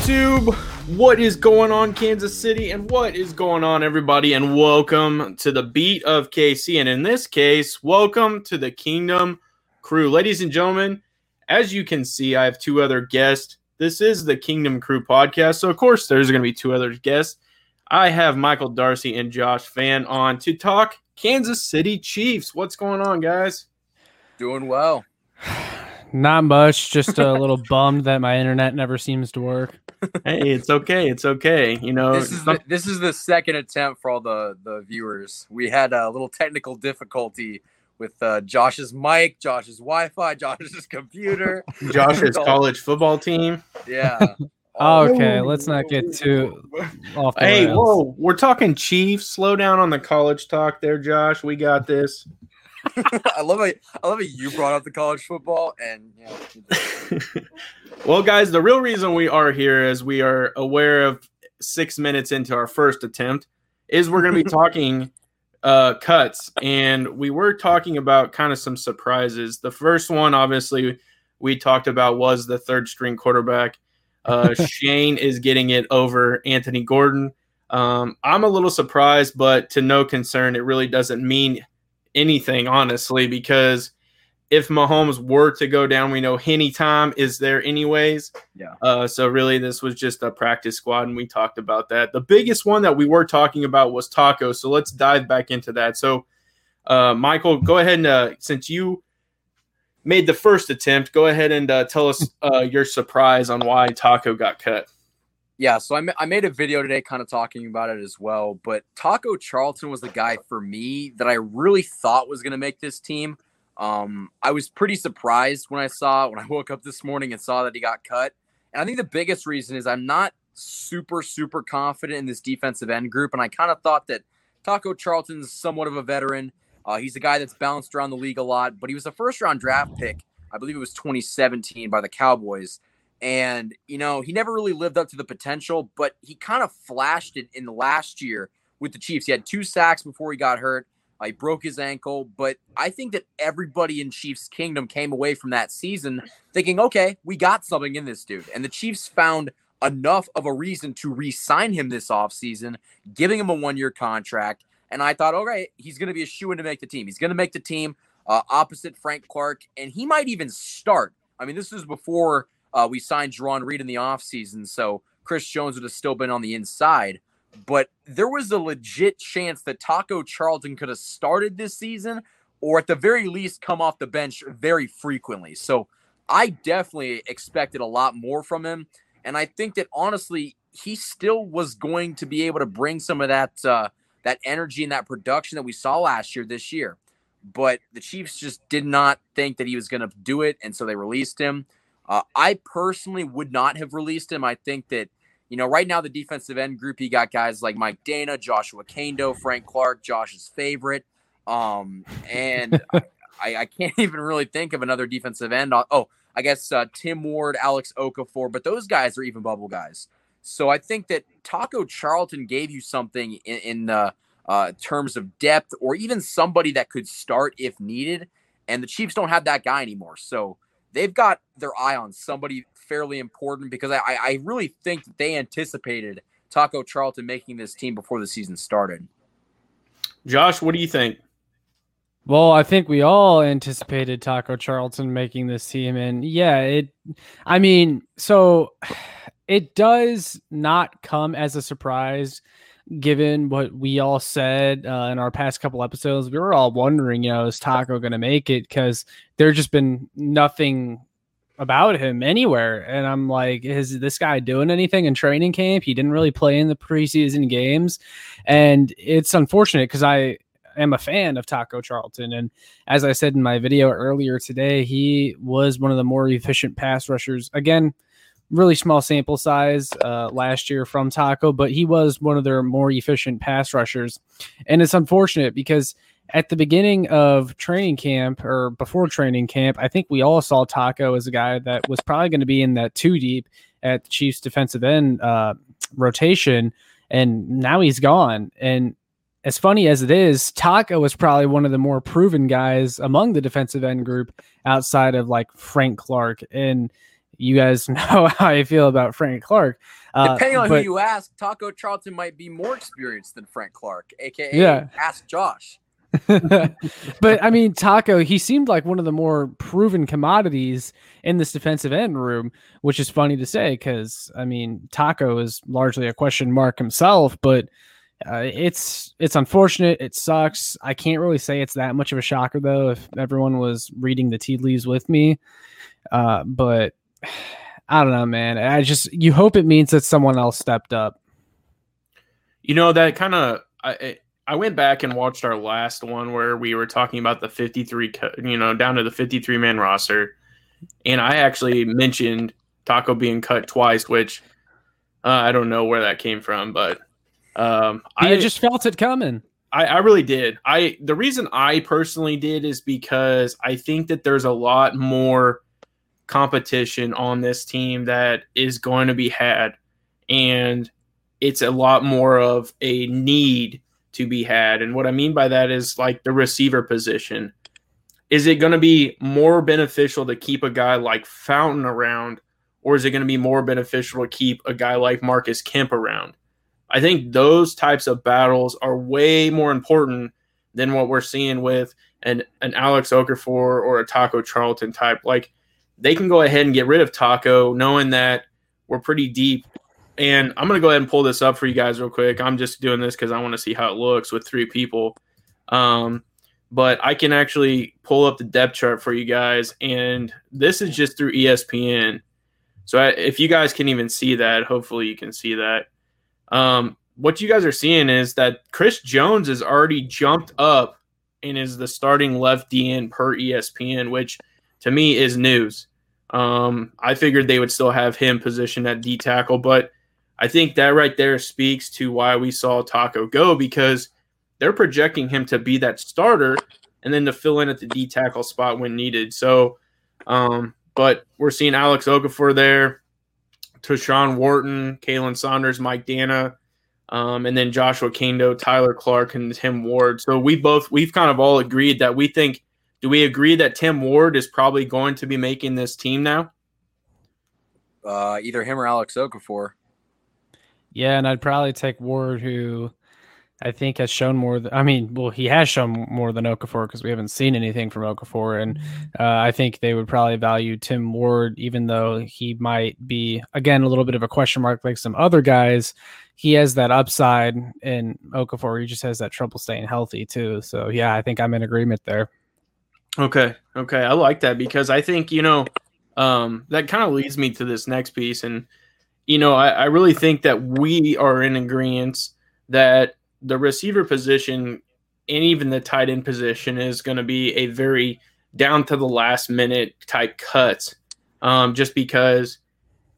YouTube? What is going on, Kansas City? And what is going on, everybody? And welcome to the beat of KC. And in this case, welcome to the Kingdom Crew. Ladies and gentlemen, as you can see, I have two other guests. This is the Kingdom Crew podcast. So, of course, there's going to be two other guests. I have Michael Darcy and Josh Fan on to talk Kansas City Chiefs. What's going on, guys? Doing well. Not much. Just a little bummed that my internet never seems to work. hey, it's okay. It's okay. You know, this is the, this is the second attempt for all the the viewers. We had a little technical difficulty with uh, Josh's mic, Josh's Wi-Fi, Josh's computer, Josh's college football team. Yeah. okay, let's not get too off. hey, rails. whoa! We're talking Chiefs. Slow down on the college talk, there, Josh. We got this. I love it. I love it. You brought up the college football, and yeah. well, guys, the real reason we are here is we are aware of six minutes into our first attempt is we're going to be talking uh, cuts, and we were talking about kind of some surprises. The first one, obviously, we talked about was the third string quarterback. Uh, Shane is getting it over Anthony Gordon. Um, I'm a little surprised, but to no concern, it really doesn't mean anything, honestly, because if Mahomes were to go down, we know Henne time is there anyways. Yeah. Uh, so really, this was just a practice squad, and we talked about that. The biggest one that we were talking about was Taco. So let's dive back into that. So, uh, Michael, go ahead and uh, since you made the first attempt, go ahead and uh, tell us uh, your surprise on why Taco got cut. Yeah, so I, ma- I made a video today kind of talking about it as well. But Taco Charlton was the guy for me that I really thought was going to make this team. Um, I was pretty surprised when I saw when I woke up this morning and saw that he got cut. And I think the biggest reason is I'm not super super confident in this defensive end group, and I kind of thought that Taco Charlton's somewhat of a veteran. Uh, he's a guy that's bounced around the league a lot, but he was a first round draft pick. I believe it was 2017 by the Cowboys. And, you know, he never really lived up to the potential, but he kind of flashed it in the last year with the Chiefs. He had two sacks before he got hurt. Uh, he broke his ankle, but I think that everybody in Chiefs Kingdom came away from that season thinking, okay, we got something in this dude. And the Chiefs found enough of a reason to re sign him this offseason, giving him a one year contract. And I thought, okay, he's going to be a shoe in to make the team. He's going to make the team uh, opposite Frank Clark, and he might even start. I mean, this is before uh, we signed Jarran Reed in the offseason, so Chris Jones would have still been on the inside. But there was a legit chance that Taco Charlton could have started this season, or at the very least, come off the bench very frequently. So I definitely expected a lot more from him. And I think that honestly, he still was going to be able to bring some of that uh, that energy and that production that we saw last year this year. But the Chiefs just did not think that he was going to do it, and so they released him. Uh, I personally would not have released him. I think that, you know, right now the defensive end group, you got guys like Mike Danna, Joshua Kaindoh, Frank Clark, Josh's favorite. Um, and I, I, can't even really think of another defensive end. Oh, I guess uh, Tim Ward, Alex Okafor, but those guys are even bubble guys. So I think that Taco Charlton gave you something in, in the uh, terms of depth or even somebody that could start if needed. And the Chiefs don't have that guy anymore. So, they've got their eye on somebody fairly important because I, I really think that they anticipated Taco Charlton making this team before the season started. Josh, what do you think? Well, I think we all anticipated Taco Charlton making this team. And yeah, it, I mean, so it does not come as a surprise given what we all said uh, in our past couple episodes, we were all wondering, you know, is Taco going to make it? Because there's just been nothing about him anywhere. And I'm like, is this guy doing anything in training camp? He didn't really play in the preseason games. And it's unfortunate because I am a fan of Taco Charlton. And as I said in my video earlier today, he was one of the more efficient pass rushers. Again, really small sample size uh, last year from Taco, but he was one of their more efficient pass rushers. And it's unfortunate because at the beginning of training camp or before training camp, I think we all saw Taco as a guy that was probably going to be in that two deep at the Chiefs defensive end uh, rotation. And now he's gone. And as funny as it is, Taco was probably one of the more proven guys among the defensive end group outside of like Frank Clark. And you guys know how I feel about Frank Clark. Uh, Depending on but, who you ask, Taco Charlton might be more experienced than Frank Clark, aka yeah. ask Josh. but I mean, Taco, he seemed like one of the more proven commodities in this defensive end room, which is funny to say because I mean, Taco is largely a question mark himself, but uh, it's it's unfortunate. It sucks. I can't really say it's that much of a shocker though. If everyone was reading the tea leaves with me, uh, but I don't know, man. I just you hope it means that someone else stepped up. You know that kind of I I went back and watched our last one where we were talking about the 53 you know down to the 53 man roster and I actually mentioned Taco being cut twice which uh, I don't know where that came from but um I just felt it coming. I, I really did. I the reason I personally did is because I think that there's a lot more competition on this team that is going to be had. And it's a lot more of a need to be had. And what I mean by that is like the receiver position. Is it going to be more beneficial to keep a guy like Fountain around, or is it going to be more beneficial to keep a guy like Marcus Kemp around? I think those types of battles are way more important than what we're seeing with an, an Alex Okafor or a Taco Charlton type. Like they can go ahead and get rid of Taco, knowing that we're pretty deep. And I'm to go ahead and pull this up for you guys real quick. I'm just doing this because I want to see how it looks with three people. Um, but I can actually pull up the depth chart for you guys. And this is just through ESPN. So I, if you guys can even see that, hopefully you can see that. Um, what you guys are seeing is that Chris Jones has already jumped up and is the starting left DN per ESPN, which to me is news. Um, I figured they would still have him positioned at D tackle, but I think that right there speaks to why we saw Taco go because they're projecting him to be that starter and then to fill in at the D tackle spot when needed. So, um, but we're seeing Alex Okafor there, Tershawn Wharton, Khalen Saunders, Mike Danna, um, and then Joshua Kaindoh, Tyler Clark, and Tim Ward. So we both we've kind of all agreed that we think do we agree that Tim Ward is probably going to be making this team now? Uh, either him or Alex Okafor. Yeah, and I'd probably take Ward, who I think has shown more. Th- I mean, well, he has shown more than Okafor because we haven't seen anything from Okafor, and uh, I think they would probably value Tim Ward, even though he might be again a little bit of a question mark like some other guys. He has that upside, and Okafor he just has that trouble staying healthy too. So yeah, I think I'm in agreement there. Okay. Okay. I like that because I think, you know, um, that kind of leads me to this next piece. And, you know, I, I really think that we are in agreement that the receiver position and even the tight end position is going to be a very down to the last minute type cuts. Um, just because,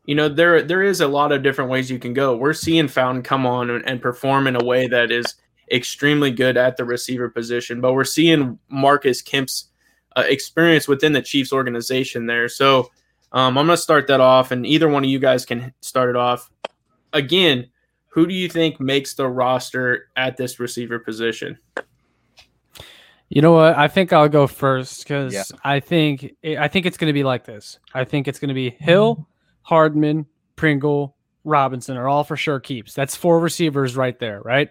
you know, there there is a lot of different ways you can go. We're seeing Fountain come on and, and perform in a way that is extremely good at the receiver position, but we're seeing Marcus Kemp's uh, experience within the Chiefs organization there. So um, I'm going to start that off, and either one of you guys can start it off. Again, who do you think makes the roster at this receiver position? You know what? I think I'll go first because yeah. I think I think it's going to be like this. I think it's going to be Hill, Hardman, Pringle, Robinson are all for sure keeps. That's four receivers right there, right?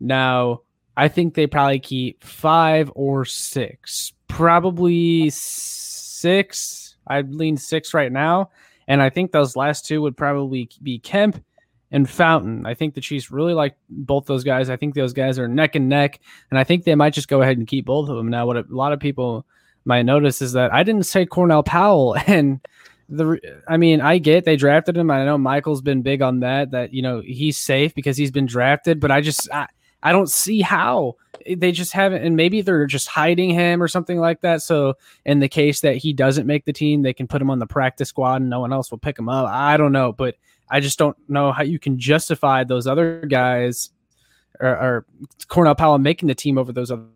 Now, I think they probably keep five or six probably six. I'd lean six right now. And I think those last two would probably be Kemp and Fountain. I think the Chiefs really like both those guys. I think those guys are neck and neck. And I think they might just go ahead and keep both of them. Now, what a lot of people might notice is that I didn't say Cornell Powell. And the I mean, I get they drafted him. I know Michael's been big on that, that, you know, he's safe because he's been drafted. But I just, I, I don't see how eh, they just haven't, and maybe they're just hiding him or something like that. So, in the case that he doesn't make the team, they can put him on the practice squad and no one else will pick him up. I don't know, but I just don't know how you can justify those other guys or, or Cornell Powell making the team over those other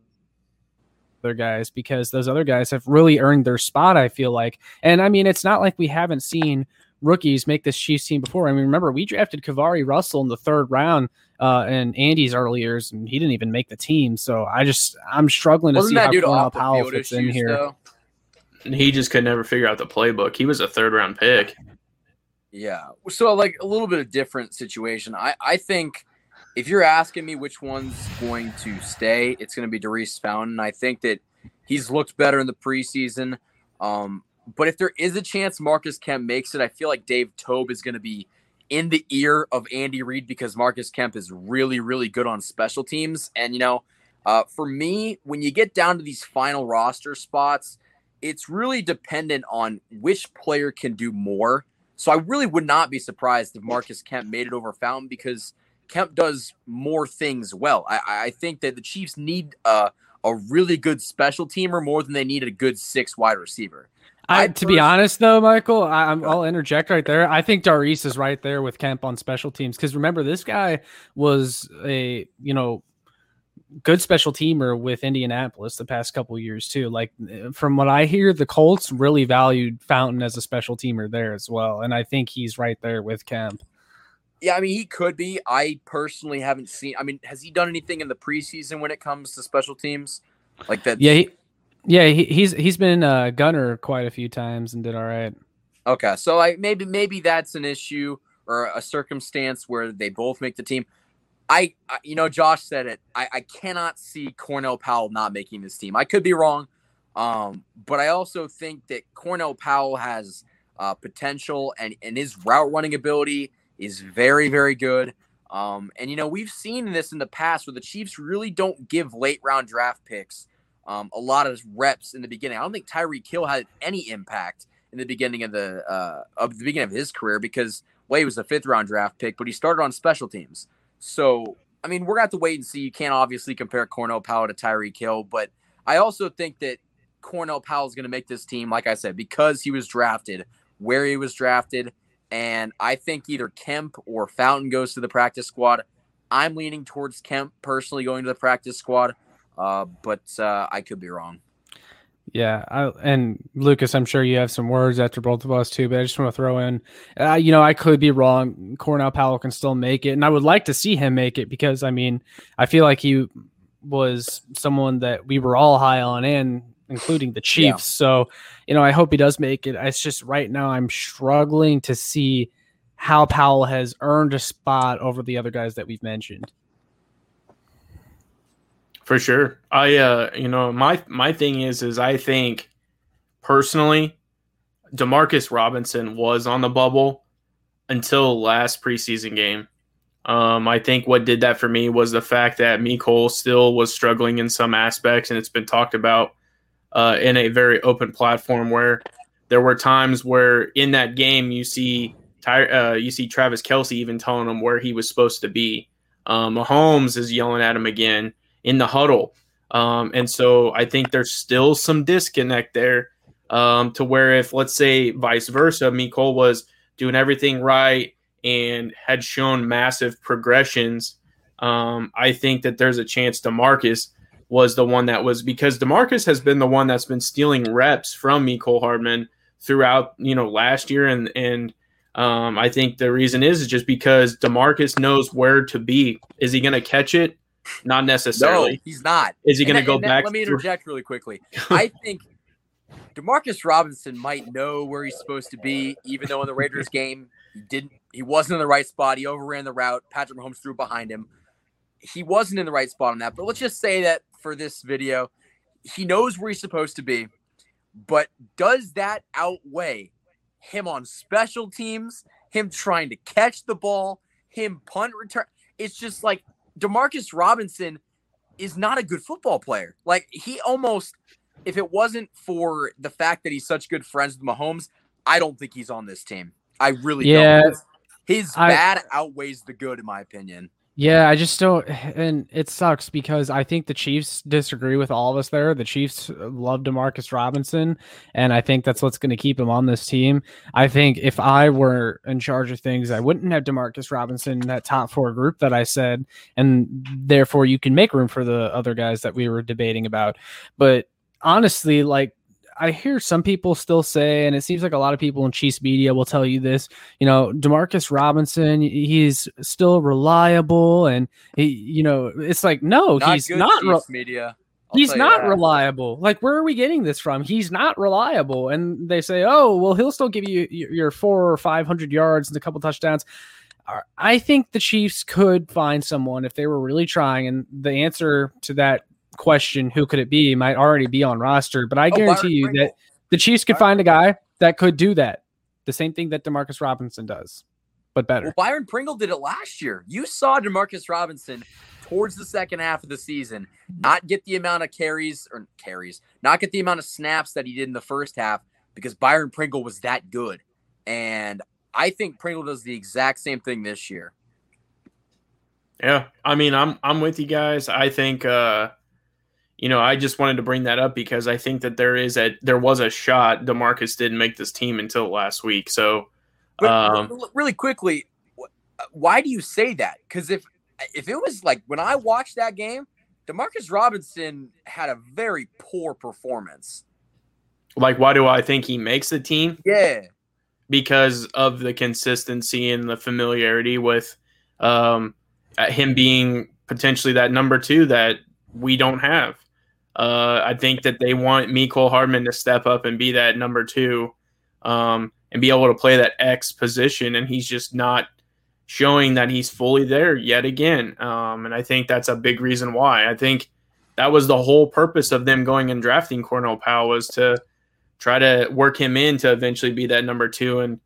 other guys because those other guys have really earned their spot. I feel like, and I mean, it's not like we haven't seen rookies make this Chiefs team before. I mean, remember we drafted KeiVarae Russell in the third round uh, in Andy's early years, and he didn't even make the team. So I just I'm struggling to Wasn't see how Cornell Powell fits in here. Though? He just could never figure out the playbook. He was a third round pick. Yeah. So like a little bit of different situation. I I think if you're asking me which one's going to stay, it's going to be Daurice Fountain. I think that he's looked better in the preseason. Um, but if there is a chance Marcus Kemp makes it, I feel like Dave Toub is going to be in the ear of Andy Reid because Marcus Kemp is really, really good on special teams. And, you know, uh, for me, when you get down to these final roster spots, it's really dependent on which player can do more. So I really would not be surprised if Marcus Kemp made it over Fountain because Kemp does more things well. I, I think that the Chiefs need a, a really good special teamer more than they need a good six wide receiver. I, to be honest, though, Michael, I, I'll interject right there. I think Daurice is right there with Kemp on special teams because remember, this guy was a you know good special teamer with Indianapolis the past couple years too. Like from what I hear, the Colts really valued Fountain as a special teamer there as well, and I think he's right there with Kemp. Yeah, I mean he could be. I personally haven't seen. I mean, has he done anything in the preseason when it comes to special teams like that? Yeah, he, yeah, he, he's he's been a gunner quite a few times and did all right. Okay, so I maybe maybe that's an issue or a circumstance where they both make the team. I, I you know, Josh said it. I, I cannot see Cornell Powell not making this team. I could be wrong, um, but I also think that Cornell Powell has uh, potential and and his route running ability is very very good. Um, and you know we've seen this in the past where the Chiefs really don't give late round draft picks um, a lot of reps in the beginning. I don't think Tyreek Hill had any impact in the beginning of the uh, of the beginning of his career because well, was a fifth round draft pick, but he started on special teams. So I mean, we're gonna have to wait and see. You can't obviously compare Cornell Powell to Tyreek Hill, but I also think that Cornell Powell is gonna make this team, like I said, because he was drafted where he was drafted. And I think either Kemp or Fountain goes to the practice squad. I'm leaning towards Kemp personally going to the practice squad. Uh, but uh, I could be wrong. Yeah, I, and Lucas, I'm sure you have some words after both of us too, but I just want to throw in, uh, you know, I could be wrong. Cornell Powell can still make it, and I would like to see him make it because I mean, I feel like he was someone that we were all high on, and including the Chiefs. Yeah. So, you know, I hope he does make it. It's just right now I'm struggling to see how Powell has earned a spot over the other guys that we've mentioned. For sure. I uh you know, my my thing is is I think personally Demarcus Robinson was on the bubble until last preseason game. Um, I think what did that for me was the fact that Mecole still was struggling in some aspects, and it's been talked about uh, in a very open platform where there were times where in that game you see Ty- uh, you see Travis Kelce even telling him where he was supposed to be. Um, Mahomes is yelling at him again in the huddle. Um, and so I think there's still some disconnect there um, to where if, let's say, vice versa, Mecole was doing everything right and had shown massive progressions, um, I think that there's a chance Demarcus was the one that was because Demarcus has been the one that's been stealing reps from Mecole Hardman throughout, you know, last year. And, and um, I think the reason is just because Demarcus knows where to be. Is he going to catch it? Not necessarily. No, he's not. Is he going to go back? Let me interject really quickly. I think Demarcus Robinson might know where he's supposed to be, even though in the Raiders game he didn't. He wasn't in the right spot. He overran the route. Patrick Mahomes threw behind him. He wasn't in the right spot on that. But let's just say that for this video, he knows where he's supposed to be. But does that outweigh him on special teams? Him trying to catch the ball? Him punt return? It's just like Demarcus Robinson is not a good football player. Like he almost, if it wasn't for the fact that he's such good friends with Mahomes, I don't think he's on this team. I really yeah, don't. His I, bad outweighs the good, in my opinion. Yeah, I just don't, and it sucks because I think the Chiefs disagree with all of us there. The Chiefs love Demarcus Robinson, and I think that's what's going to keep him on this team. I think if I were in charge of things, I wouldn't have Demarcus Robinson in that top four group that I said, and therefore you can make room for the other guys that we were debating about. But honestly, like I hear some people still say, and it seems like a lot of people in Chiefs media will tell you this. You know, Demarcus Robinson, he's still reliable, and he, you know, it's like no, not he's not. Re- media. I'll He's not that. reliable. Like, where are we getting this from? He's not reliable. And they say, oh, well, he'll still give you your four or 500 yards and a couple touchdowns. I think the Chiefs could find someone if they were really trying. And the answer to that question, who could it be, might already be on roster. But I Oh, guarantee Byron you Pringle. that the Chiefs could find a guy that could do that. The same thing that Demarcus Robinson does, but better. Well, Byron Pringle did it last year. You saw Demarcus Robinson towards the second half of the season not get the amount of carries or carries, not get the amount of snaps that he did in the first half because Byron Pringle was that good. And I think Pringle does the exact same thing this year. Yeah, I mean, I'm I'm with you guys. I think, uh, you know, I just wanted to bring that up because I think that there is a there was a shot Demarcus didn't make this team until last week. So, um, re- really quickly, why do you say that? Because if if it was like when I watched that game, Demarcus Robinson had a very poor performance. like, why do I think he makes the team? Yeah, because of the consistency and the familiarity with um, uh, him being potentially that number two that we don't have. Uh, I think that they want Mecole Hardman to step up and be that number two um, and be able to play that X position, and he's just not showing that he's fully there yet again. Um, and I think that's a big reason why. I think that was the whole purpose of them going and drafting Cornell Powell was to try to work him in to eventually be that number two. And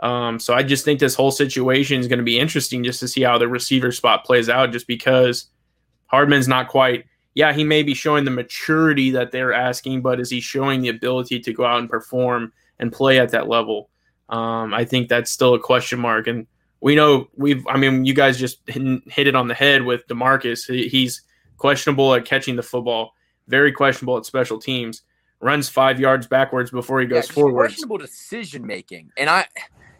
um, so I just think this whole situation is going to be interesting just to see how the receiver spot plays out, just because Hardman's not quite. Yeah, he may be showing the maturity that they're asking, but is he showing the ability to go out and perform and play at that level? Um, I think that's still a question mark. And we know we've, I mean, you guys just hit, hit it on the head with Demarcus. He, he's questionable at catching the football, very questionable at special teams runs five yards backwards before he Yeah, goes forwards. Questionable decision making, and I,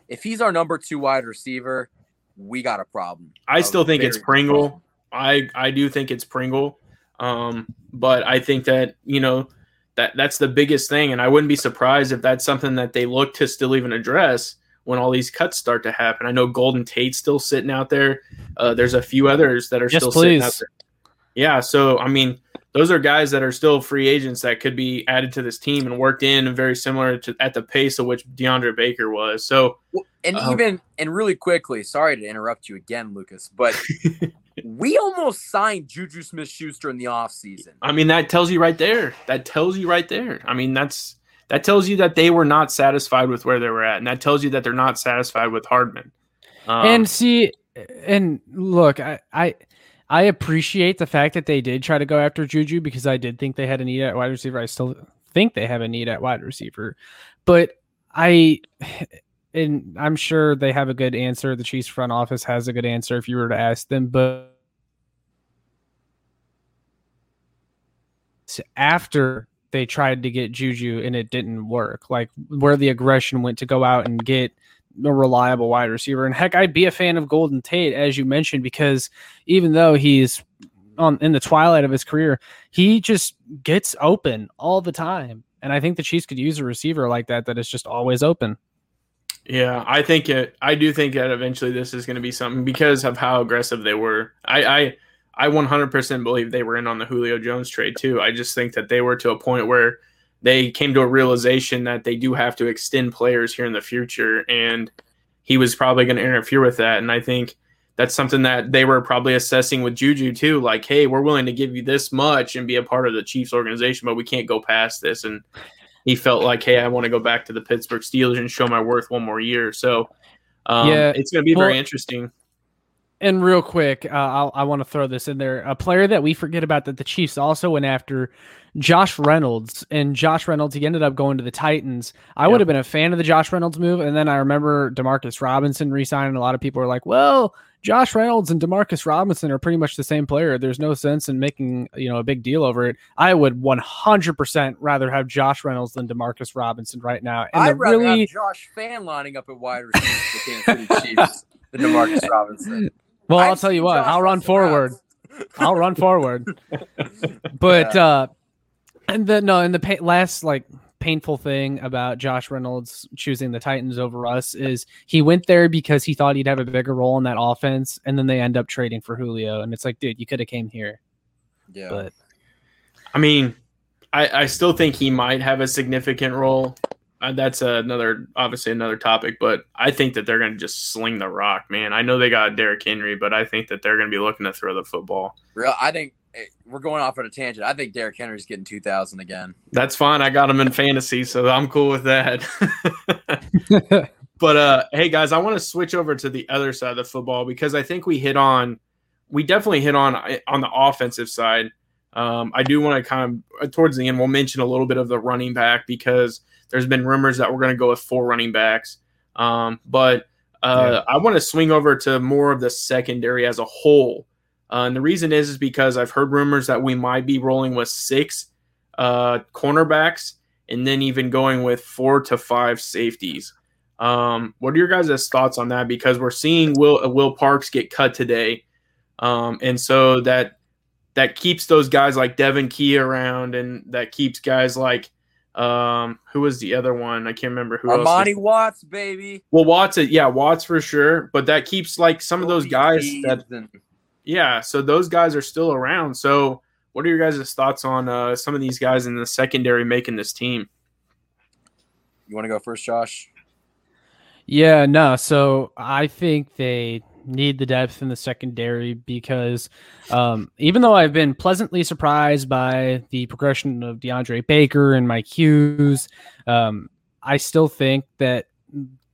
if he's our number two wide receiver, we got a problem. I still think it's Pringle. I I do think it's Pringle, um, but I think that you know that that's the biggest thing, and I wouldn't be surprised if that's something that they look to still even address when all these cuts start to happen. I know Golden Tate's still sitting out there. Uh, there's a few others that are Yes, still sitting out there. Yeah, so I mean, those are guys that are still free agents that could be added to this team and worked in very similar to at the pace of which DeAndre Baker was. So Well, and Um, even and really quickly, sorry to interrupt you again, Lucas, but we almost signed Juju Smith Schuster in the offseason. I mean, that tells you right there. That tells you right there. I mean, that's that tells you that they were not satisfied with where they were at, and that tells you that they're not satisfied with Hardman. Um, and see, and look, I, I I appreciate the fact that they did try to go after Juju because I did think they had a need at wide receiver. I still think they have a need at wide receiver, but I and I'm sure they have a good answer. The Chiefs front office has a good answer if you were to ask them, but after they tried to get Juju and it didn't work, like where the aggression went to go out and get a reliable wide receiver. And heck, I'd be a fan of Golden Tate, as you mentioned, because even though he's on in the twilight of his career, he just gets open all the time. And I think the Chiefs could use a receiver like that that is just always open. Yeah, I think it. I do think that eventually this is going to be something because of how aggressive they were. I I, I 100% believe they were in on the Julio Jones trade too. I just think that they were to a point where they came to a realization that they do have to extend players here in the future, and he was probably going to interfere with that. And I think that's something that they were probably assessing with Juju too. Like, hey, we're willing to give you this much and be a part of the Chiefs organization, but we can't go past this. And he felt like, hey, I want to go back to the Pittsburgh Steelers and show my worth one more year. So, um, Yeah, it's going to be well- very interesting. And real quick, uh, I'll, I want to throw this in there. A player that we forget about that the Chiefs also went after, Josh Reynolds. And Josh Reynolds, he ended up going to the Titans. I would have been a fan of the Josh Reynolds move. And then I remember Demarcus Robinson resigning. A lot of people were like, well, Josh Reynolds and Demarcus Robinson are pretty much the same player. There's no sense in making you know a big deal over it. I would 100% rather have Josh Reynolds than Demarcus Robinson right now. And I'd the rather really, have Josh Fan lining up at wide receiver for the Kansas City Chiefs than Demarcus Robinson. well, I'll I've tell you what, Josh I'll run forward. I'll run forward. But Yeah. uh and then no, in the pa- last like painful thing about Josh Reynolds choosing the Titans over us is he went there because he thought he'd have a bigger role in that offense, and then they end up trading for Julio, and it's like, dude, you could have came here. Yeah. But I mean, I, I still think he might have a significant role. Uh, that's another, obviously another topic, but I think that they're going to just sling the rock, man. I know they got Derrick Henry, but I think that they're going to be looking to throw the football. Real, I think we're going off on a tangent. I think Derrick Henry's getting 2,000 again. That's fine. I got him in fantasy, so I'm cool with that. but uh, hey, guys, I want to switch over to the other side of the football because I think we hit on, we definitely hit on on the offensive side. Um, I do want to kind of towards the end, we'll mention a little bit of the running back because there's been rumors that we're going to go with four running backs. Um, but uh, yeah. I want to swing over to more of the secondary as a whole. Uh, and the reason is is because I've heard rumors that we might be rolling with six uh, cornerbacks and then even going with four to five safeties. Um, what are your guys' thoughts on that? Because we're seeing Will uh, Will Parks get cut today, um, and so that that keeps those guys like Devon Key around, and that keeps guys like um, who was the other one? I can't remember who. Armani else Watts, baby. Well, Watts, yeah, Watts for sure. But that keeps like some of those guys that. Yeah, so those guys are still around. So, what are your guys' thoughts on uh, some of these guys in the secondary making this team? You want to go first, Josh? Yeah, no. So I think they need the depth in the secondary because um, even though I've been pleasantly surprised by the progression of DeAndre Baker and Mike Hughes, um, I still think that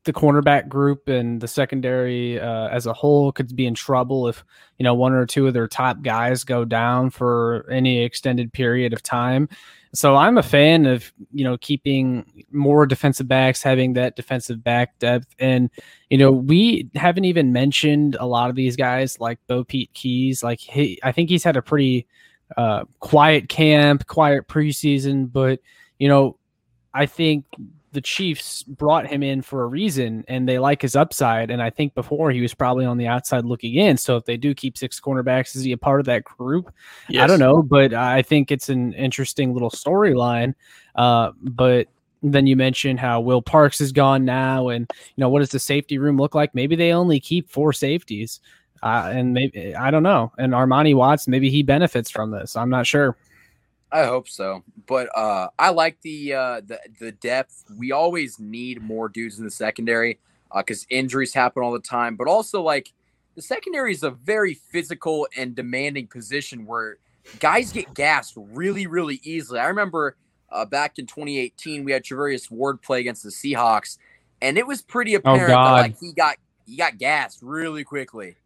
the cornerback group and the secondary uh, as a whole could be in trouble if you know one or two of their top guys go down for any extended period of time. So I'm a fan of you know keeping more defensive backs, having that defensive back depth, and you know we haven't even mentioned a lot of these guys like BoPete Keyes. Like he, I think he's had a pretty uh, quiet camp, quiet preseason, but you know I think the Chiefs brought him in for a reason and they like his upside. And I think before he was probably on the outside looking in. So if they do keep six cornerbacks, is he a part of that group? Yes. I don't know, but I think it's an interesting little storyline. Uh, but then you mentioned how Will Parks is gone now, and you know what does the safety room look like? Maybe they only keep four safeties, uh, and maybe I don't know. And Armani Watts, maybe he benefits from this. I'm not sure. I hope so. But uh, I like the uh, the the depth. We always need more dudes in the secondary because uh, injuries happen all the time. But also like the secondary is a very physical and demanding position where guys get gassed really really easily. I remember uh, back in 2018 we had Charvarius Ward play against the Seahawks, and it was pretty oh, apparent oh, that like he got he got gassed really quickly.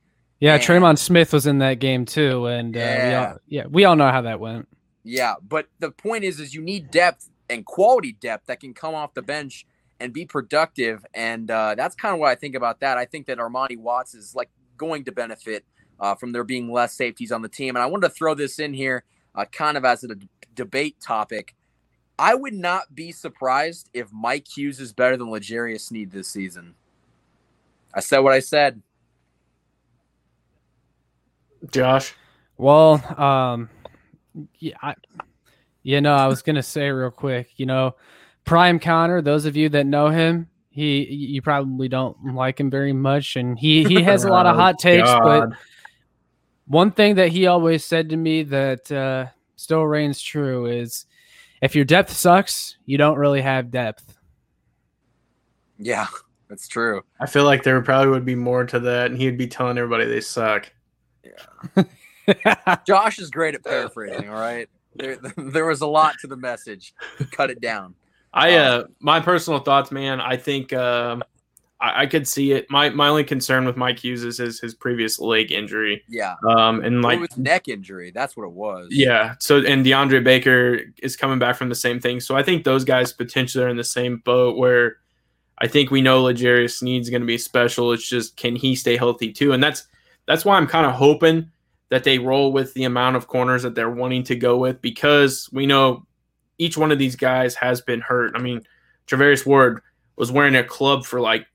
Yeah, and, Tremon Smith was in that game too, and yeah. Uh, we all, yeah, we all know how that went. Yeah, but the point is, is you need depth and quality depth that can come off the bench and be productive, and uh, that's kind of what I think about that. I think that Armani Watts is like going to benefit uh, from there being less safeties on the team, and I wanted to throw this in here, uh, kind of as a d- debate topic. I would not be surprised if Mike Hughes is better than L'Jarius Sneed this season. I said what I said. Josh. Well, um, yeah, I, you know, I was gonna say real quick, you know, Prime Connor. Those of you that know him, he you probably don't like him very much, and he he has a lot of hot takes. God. But one thing that he always said to me that uh, still reigns true is, if your depth sucks, you don't really have depth. Yeah, that's true. I feel like there probably would be more to that, and he'd be telling everybody they suck. Yeah. Josh is great at paraphrasing. All right, there, there was a lot to the message. Cut it down. I uh, my personal thoughts, man. I think um, I, I, could see it. My my only concern with Mike Hughes is his, his previous leg injury. Yeah. Um, and like it was neck injury. That's what it was. Yeah. So and DeAndre Baker is coming back from the same thing. So I think those guys potentially are in the same boat where I think we know L'Jarius Sneed's going to be special. It's just can he stay healthy too? And that's that's why I'm kind of hoping that they roll with the amount of corners that they're wanting to go with because we know each one of these guys has been hurt. I mean, Charvarius Ward was wearing a club for like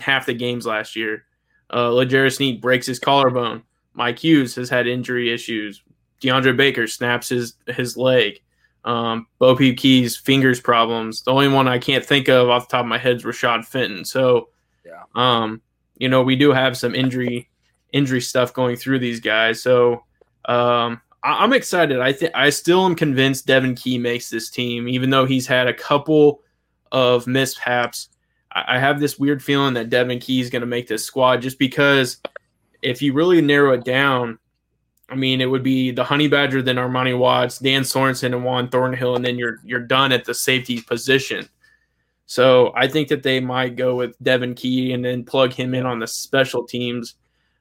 half the games last year. Uh, L'Jarius Sneed breaks his collarbone. Mike Hughes has had injury issues. DeAndre Baker snaps his his leg. Um, BoPete Keyes fingers problems. The only one I can't think of off the top of my head is Rashad Fenton. So, yeah. um, you know, we do have some injury injury stuff going through these guys. So um, I- I'm excited. I think I still am convinced Devon Key makes this team, even though he's had a couple of mishaps. I, I have this weird feeling that Devon Key is going to make this squad just because if you really narrow it down, I mean, it would be the Honey Badger, then Armani Watts, Dan Sorensen, and Juan Thornhill, and then you're you're done at the safety position. So I think that they might go with Devon Key and then plug him in on the special teams.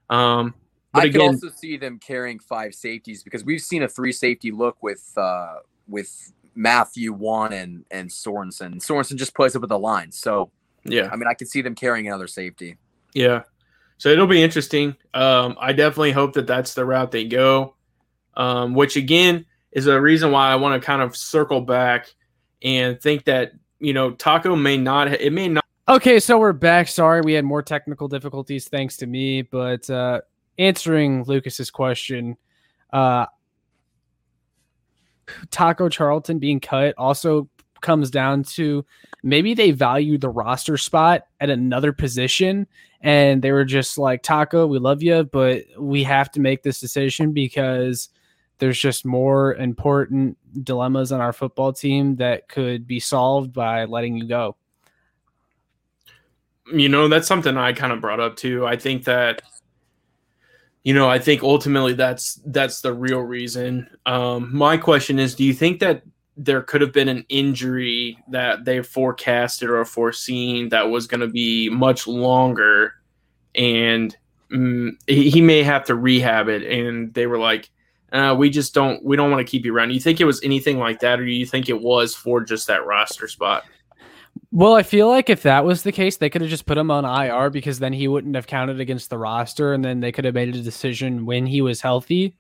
Um, but I again, could also see them carrying five safeties because we've seen a three safety look with uh, with Mathieu Juan and and Sorensen. Sorensen just plays up with the line, so yeah, I mean I can see them carrying another safety. Yeah. So it'll be interesting. Um, I definitely hope that that's the route they go, um, which again is a reason why I want to kind of circle back and think that, you know, Taco may not, it may not. Okay, so we're back. Sorry, we had more technical difficulties thanks to me, but uh, answering Lucas's question, uh, Taco Charlton being cut also comes down to maybe they value the roster spot at another position and they were just like Taco, we love you, but we have to make this decision because there's just more important dilemmas on our football team that could be solved by letting you go. You know, that's something I kind of brought up too. I think that you know, I think ultimately that's that's the real reason. Um, my question is, do you think that there could have been an injury that they forecasted or foreseen that was going to be much longer, and mm, he, he may have to rehab it, and they were like, uh, "We just don't, we don't want to keep you around." Do you think it was anything like that, or do you think it was for just that roster spot? Well, I feel like if that was the case, they could have just put him on IR because then he wouldn't have counted against the roster, and then they could have made a decision when he was healthy.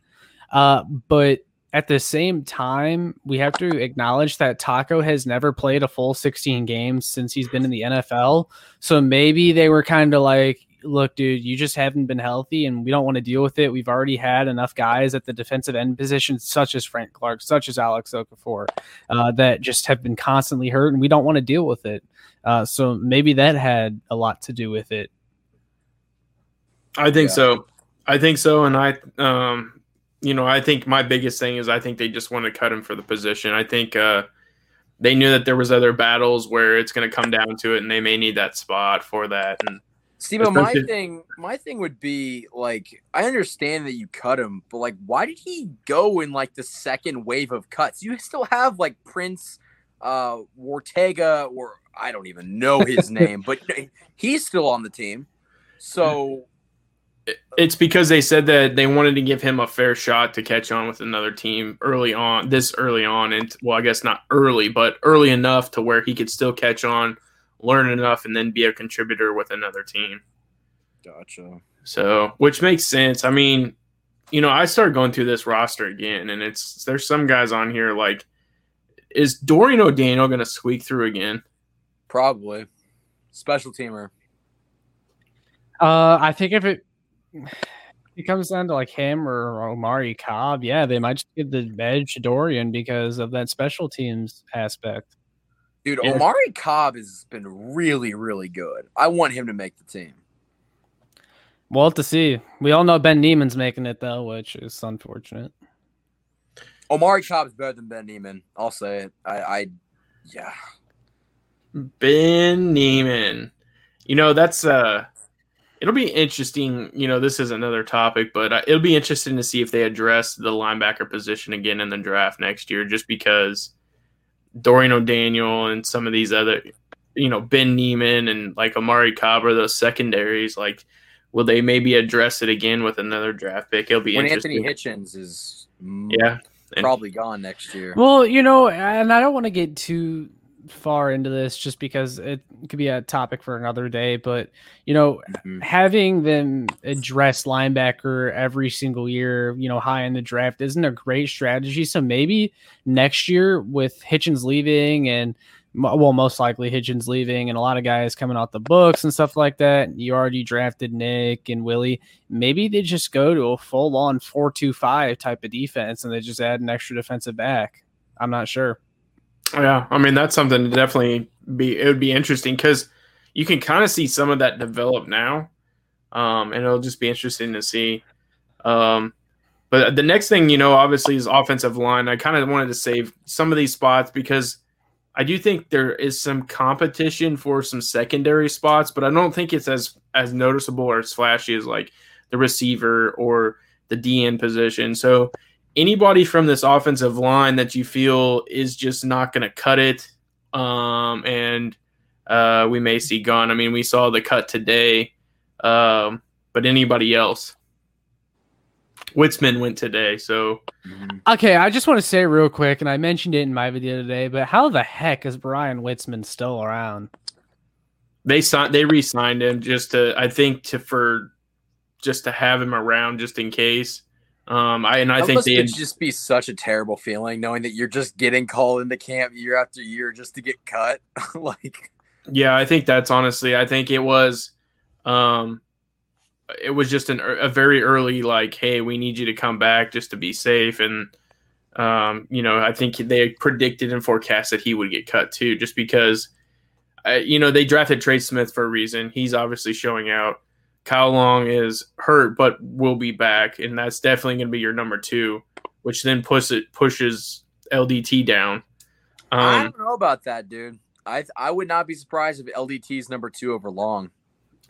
Uh, but at the same time, we have to acknowledge that Taco has never played a full 16 games since he's been in the NFL. So maybe they were kind of like, look, dude, you just haven't been healthy and we don't want to deal with it. We've already had enough guys at the defensive end position, such as Frank Clark, such as Alex Okafor, uh, that just have been constantly hurt and we don't want to deal with it. Uh, so maybe that had a lot to do with it. I think Yeah. so. I think so. And I, um, you know, I think my biggest thing is I think they just want to cut him for the position. I think uh, they knew that there was other battles where it's going to come down to it, and they may need that spot for that. And See, but my thing, my thing would be like, I understand that you cut him, but like, why did he go in like the second wave of cuts? You still have like Prince, uh, Ortega, or I don't even know his name, but he's still on the team. So it's because they said that they wanted to give him a fair shot to catch on with another team early on, this early on, and well, I guess not early, but early enough to where he could still catch on, learn enough, and then be a contributor with another team. gotcha. So, which makes sense. I mean, you know, I started going through this roster again, and it's there's some guys on here like, is Dorian O'Daniel going to squeak through again? Probably special teamer. Uh, I think if it it comes down to like him or Omari Cobb, yeah, they might just give the edge to Dorian because of that special teams aspect. Dude, Yeah. Omari Cobb has been really, really good. I want him to make the team. We'll to see. We all know Ben Niemann's making it though, which is unfortunate. Omari Cobb's better than Ben Niemann. I'll say it. I, I yeah. Ben Niemann. You know, that's uh it'll be interesting, you know, this is another topic, but uh, it'll be interesting to see if they address the linebacker position again in the draft next year just because Dorian O'Daniel and some of these other you know, Ben Niemann and like Omari Cobb are those secondaries like will they maybe address it again with another draft pick? It'll be When interesting. Anthony Hitchens is yeah. and- probably gone next year. Well, you know, and I don't want to get too far into this just because it could be a topic for another day, but you know, Mhm. having them address linebacker every single year, you know, high in the draft isn't a great strategy. So maybe next year with Hitchens leaving and well, most likely Hitchens leaving and a lot of guys coming out the books and stuff like that. You already drafted Nick and Willie. Maybe they just go to a full on four two five type of defense and they just add an extra defensive back. I'm not sure. Yeah, I mean that's something to definitely be. It would be interesting because you can kind of see some of that develop now, um, and it'll just be interesting to see. Um, But the next thing, you know, obviously is offensive line. I kind of wanted to save some of these spots because I do think there is some competition for some secondary spots, but I don't think it's as as noticeable or as flashy as like the receiver or the DN position. So anybody from this offensive line that you feel is just not going to cut it, um, and uh, we may see gone. I mean, we saw the cut today, um, but anybody else? Witzmann went today, so mm-hmm. okay. I just want to say real quick, and I mentioned it in my video today, but how the heck is Bryan Witzmann still around? They signed, they re-signed him just to, I think, to for just to have him around just in case. Um, I and I that think they just be such a terrible feeling knowing that you're just getting called into camp year after year just to get cut. like, yeah, I think that's honestly, I think it was, um, it was just an, a very early like, hey, we need you to come back just to be safe, and um, you know, I think they predicted and forecast that he would get cut too, just because, uh, you know, they drafted Trey Smith for a reason. He's obviously showing out. Kyle Long is hurt, but will be back, and that's definitely going to be your number two, which then push it pushes LDT down. Um, I don't know about that, dude. I I would not be surprised if LDT is number two over Long.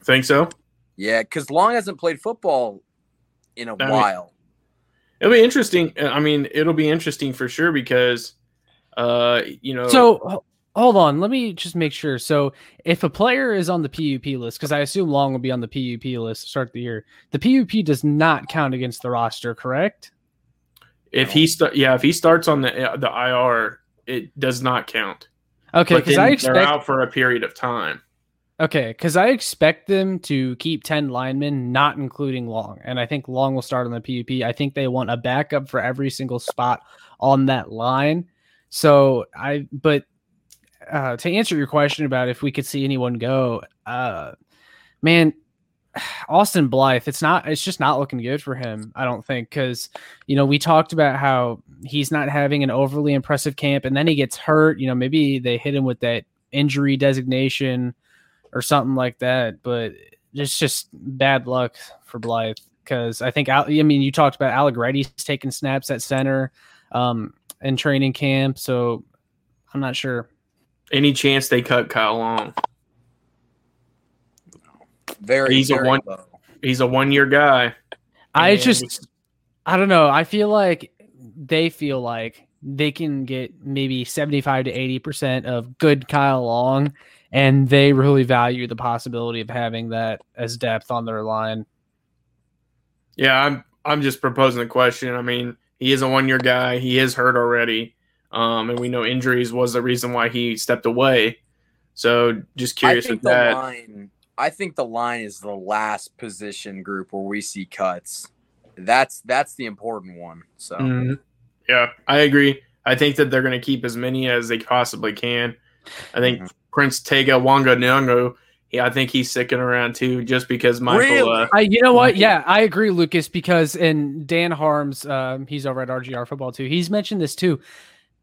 Think so? Yeah, because Long hasn't played football in a I while. Mean, it'll be interesting. I mean, it'll be interesting for sure because, uh, you know. So hold on let me just make sure. So if a player is on the pup list because i assume long will be on the pup list to start the year the pup does not count against the roster correct? If he start yeah if he starts on the uh, the ir it does not count. Okay because i expect they're out for a period of time. Okay because i expect them to keep 10 linemen not including long and i think long will start on the pup i think they want a backup for every single spot on that line. So i but uh, to answer your question about if we could see anyone go, uh, man, Austin Blythe, it's not, it's just not looking good for him. I don't think because you know we talked about how he's not having an overly impressive camp, and then he gets hurt. You know, maybe they hit him with that injury designation or something like that, but it's just bad luck for Blythe because I think I mean you talked about Allegretti's taking snaps at center um, in training camp, so I'm not sure. Any chance they cut Kyle Long? Very. He's very a one. Low. He's a one year guy. I just, I don't know. I feel like they feel like they can get maybe seventy five to eighty percent of good Kyle Long, and they really value the possibility of having that as depth on their line. Yeah, I'm. I'm just proposing the question. I mean, he is a one year guy. He is hurt already. Um, and we know injuries was the reason why he stepped away. So just curious with that. Line, I think the line is the last position group where we see cuts. That's that's the important one. So mm-hmm. yeah, I agree. I think that they're going to keep as many as they possibly can. I think mm-hmm. Prince Tega Wanogho, yeah, I think he's sticking around too, just because Michael. Really? Uh, I, you know what? Yeah, I agree, Lucas. Because in Dan Harms, um, he's over at RGR Football too. He's mentioned this too.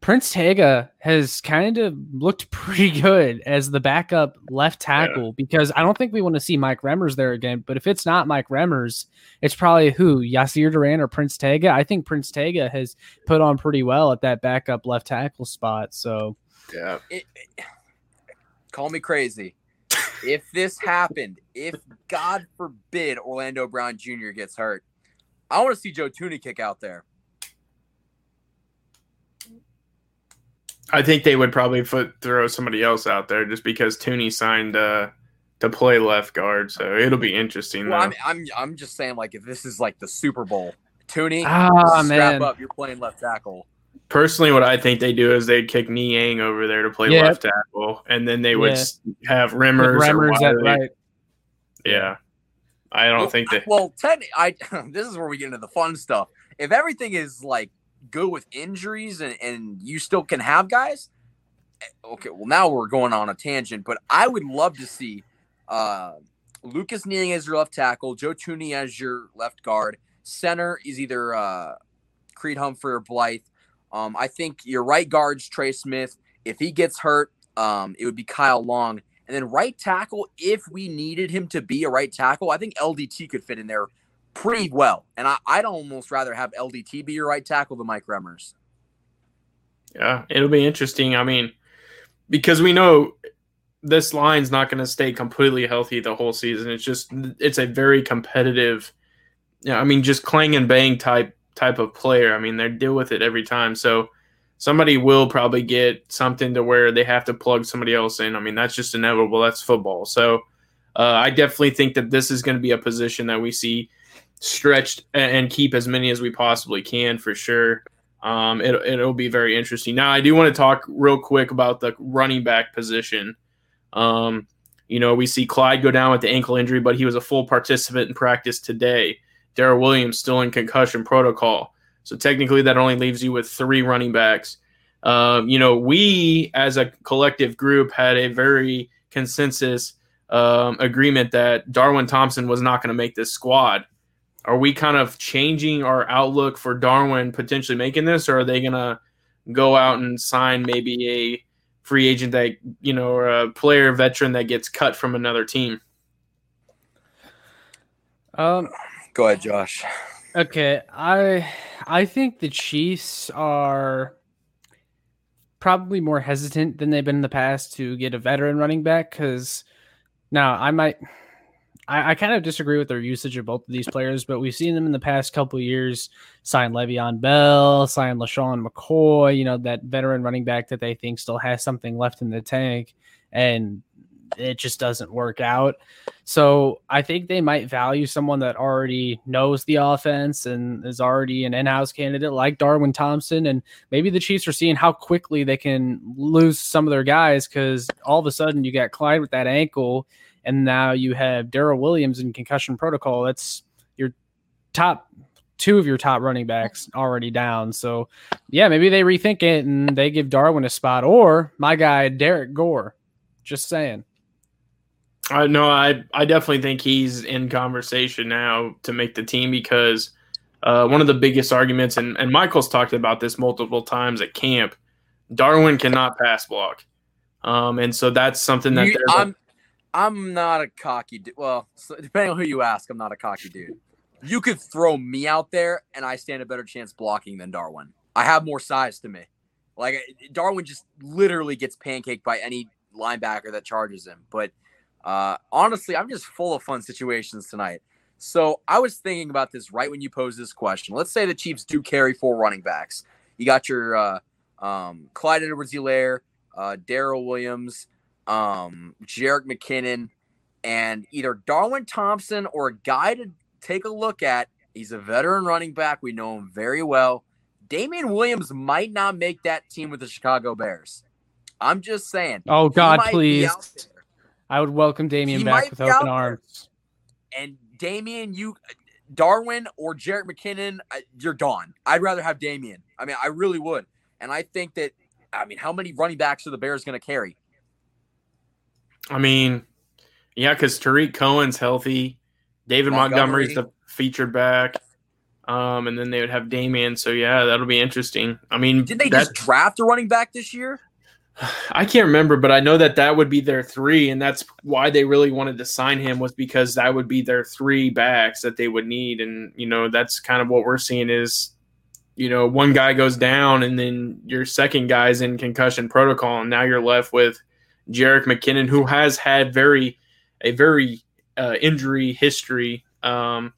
Prince Tega has kind of looked pretty good as the backup left tackle yeah. because I don't think we want to see Mike Remmers there again. But if it's not Mike Remmers, it's probably who Yasir Durant or Prince Tega. I think Prince Tega has put on pretty well at that backup left tackle spot. So yeah, it, it, call me crazy. if this happened, if God forbid Orlando Brown Jr. gets hurt, I want to see Joe Thuney kick out there. I think they would probably put, throw somebody else out there just because Thuney signed uh, to play left guard, so it'll be interesting. Well, I'm, I'm, I'm just saying, like if this is like the Super Bowl, Thuney, oh, strap man. up, you're playing left tackle. Personally, what I think they do is they'd kick Niang over there to play yep. left tackle, and then they would yeah. have Remmers. Remmers at right. Yeah, I don't well, think that. Well, technically, I this is where we get into the fun stuff. If everything is like good with injuries and, and you still can have guys. Eh, okay, well now we're going on a tangent, but I would love to see uh, Lucas Niang as your left tackle, Joe Thuney as your left guard. Center is either uh, Creed Humphrey or Blythe. Um, I think your right guard's Trey Smith. If he gets hurt, um, it would be Kyle Long. And then right tackle, if we needed him to be a right tackle, I think LDT could fit in there pretty well. And I, I'd almost rather have LDT be your right tackle than Mike Remmers. Yeah, it'll be interesting. I mean, because we know this line's not going to stay completely healthy the whole season. It's just it's a very competitive. Yeah, I mean, just clang and bang type type of player. I mean, they deal with it every time. So somebody will probably get something to where they have to plug somebody else in. I mean, that's just inevitable. That's football. So uh, I definitely think that this is going to be a position that we see stretched and keep as many as we possibly can for sure. Um, it, it'll be very interesting. Now, I do want to talk real quick about the running back position. Um, you know, we see Clyde go down with the ankle injury, but he was a full participant in practice today. Darrel Williams still in concussion protocol. So technically, that only leaves you with three running backs. Um, you know, we as a collective group had a very consensus um, agreement that Darwin Thompson was not going to make this squad. Are we kind of changing our outlook for Darwin potentially making this, or are they going to go out and sign maybe a free agent that you know or a player veteran that gets cut from another team? Um, go ahead, Josh. Okay, I I think the Chiefs are probably more hesitant than they've been in the past to get a veteran running back because now I might I, I, kind of disagree with their usage of both of these players, but we've seen them in the past couple years sign Le'Veon Bell, sign LeSean McCoy, you know, that veteran running back that they think still has something left in the tank, and it just doesn't work out. So I think they might value someone that already knows the offense and is already an in-house candidate like Darwin Thompson. And maybe the Chiefs are seeing how quickly they can lose some of their guys because all of a sudden you got Clyde with that ankle and now you have Darrel Williams in concussion protocol. That's your top two of your top running backs already down. So, yeah, maybe they rethink it and they give Darwin a spot or my guy Derrick Gore. Just saying. I know I I definitely think he's in conversation now to make the team because uh, one of the biggest arguments and and Michael's talked about this multiple times at camp. Darwin cannot pass block, um, and so that's something that you, I'm I'm not a cocky dude. Well, depending on who you ask, I'm not a cocky dude. You could throw me out there, and I stand a better chance blocking than Darwin. I have more size to me. Like Darwin just literally gets pancaked by any linebacker that charges him. But uh, honestly, I'm just full of fun situations tonight. So I was thinking about this right when you posed this question. Let's say the Chiefs do carry four running backs. You got your uh, um, Clyde Edwards-Helaire, uh, Darrel Williams, um, Jerick McKinnon, and either Darwin Thompson or a guy to take a look at. He's a veteran running back. We know him very well. Damien Williams might not make that team with the Chicago Bears. I'm just saying. Oh God, please! I would welcome Damien he back with open arms. And Damien, you, Darwin or Jerick McKinnon, you're gone. I'd rather have Damien. I mean, I really would. And I think that, I mean, how many running backs are the Bears going to carry? I mean, yeah, because Tarik Cohen's healthy. David Montgomery. Montgomery's the featured back. Um, and then they would have Damien. So yeah, that'll be interesting. I mean, did they just draft a running back this year? I can't remember, but I know that that would be their three, and that's why they really wanted to sign him was because that would be their three backs that they would need, and you know that's kind of what we're seeing is, you know, one guy goes down, and then your second guy's in concussion protocol, and now you're left with Jerick McKinnon, who has had very a very uh, injury history. Um,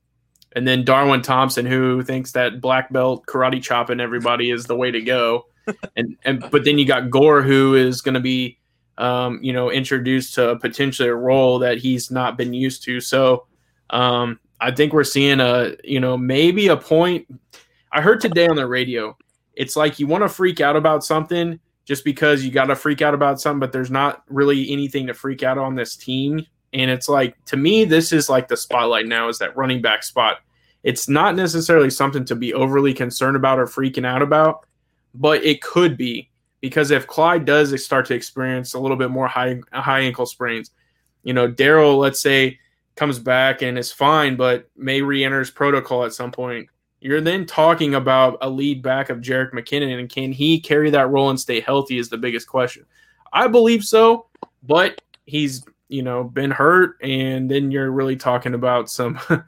and then Darwin Thompson, who thinks that black belt karate chopping everybody is the way to go. and and but then you got Gore, who is going to be, um, you know, introduced to potentially a role that he's not been used to. So um, I think we're seeing a, you know, maybe a point. I heard today on the radio, it's like you want to freak out about something just because you got to freak out about something, but there's not really anything to freak out on this team. And it's like, to me, this is like the spotlight now is that running back spot. It's not necessarily something to be overly concerned about or freaking out about, but it could be because if Clyde does start to experience a little bit more high high ankle sprains, you know, Darrel, let's say, comes back and is fine, but may re-enters protocol at some point. You're then talking about a lead back of Jerick McKinnon, and can he carry that role and stay healthy is the biggest question. I believe so, but he's you know been hurt, and then you're really talking about some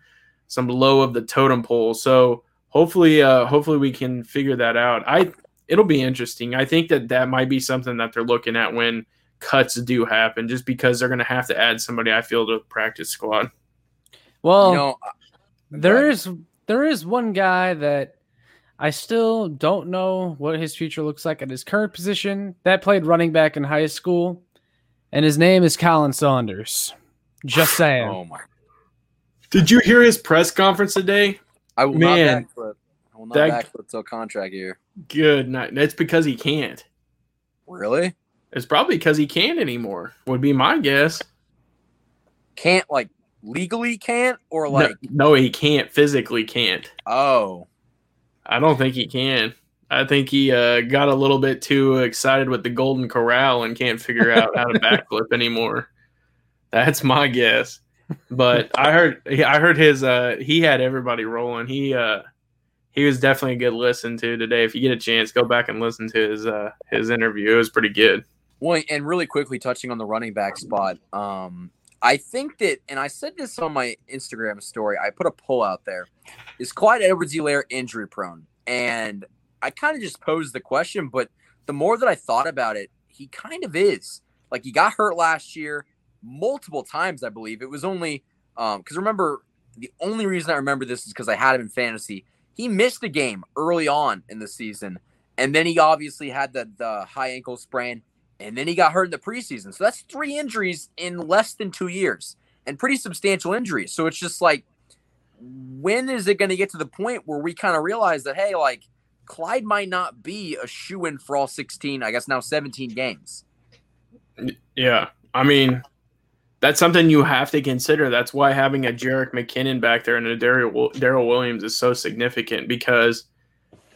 some low of the totem pole. So hopefully, uh, hopefully we can figure that out. I it'll be interesting. I think that that might be something that they're looking at when cuts do happen, just because they're going to have to add somebody. I feel to the practice squad. Well, you know, there is there is one guy that I still don't know what his future looks like at his current position. That played running back in high school, and his name is Colin Saunders. Just oh saying. oh my! Did you hear his press conference today? I will Man, not backflip. I will not that, backflip till contract year. Good night. That's because he can't. Really? It's probably because he can't anymore. Would be my guess. Can't like legally can't or like no, no, he can't physically can't. Oh. I don't think he can. I think he uh, got a little bit too excited with the Golden Corral and can't figure out how to backflip anymore. That's my guess. But I heard I heard his uh, he had everybody rolling. He uh, he was definitely a good listen to today. If you get a chance, go back and listen to his uh, his interview. It was pretty good. Well, and really quickly touching on the running back spot, um, I think that, and I said this on my Instagram story. I put a poll out there: Is Clyde Edwards-Helaire injury prone? And I kind of just posed the question, but the more that I thought about it, he kind of is. Like he got hurt last year multiple times, I believe. It was only um because remember the only reason I remember this is because I had him in fantasy. He missed a game early on in the season, and then he obviously had the the high ankle sprain, and then he got hurt in the preseason. So that's three injuries in less than two years, and pretty substantial injuries. So it's just like, when is it going to get to the point where we kind of realize that hey, like Clyde might not be a shoe in for all sixteen, I guess now seventeen games. Yeah, I mean, that's something you have to consider. That's why having a Jerick McKinnon back there and a Darrel Williams is so significant because,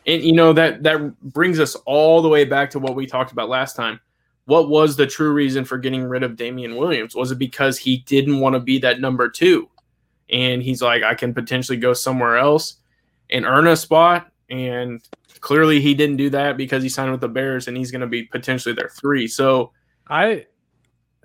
and you know that that brings us all the way back to what we talked about last time. What was the true reason for getting rid of Damien Williams? Was it because he didn't want to be that number two, and he's like, I can potentially go somewhere else and earn a spot, and clearly he didn't do that because he signed with the Bears and he's going to be potentially their three. So I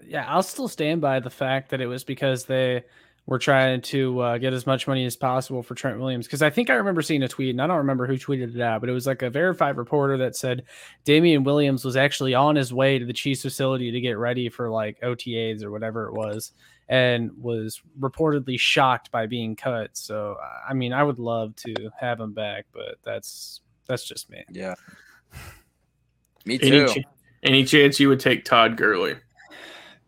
yeah, I'll still stand by the fact that it was because they were trying to uh, get as much money as possible for Trent Williams. Because I think I remember seeing a tweet, and I don't remember who tweeted it out, but it was like a verified reporter that said Damien Williams was actually on his way to the Chiefs facility to get ready for like OTAs or whatever it was, and was reportedly shocked by being cut. So, I mean, I would love to have him back, but that's that's just me. Yeah. Me too. Any, ch- any chance you would take Todd Gurley?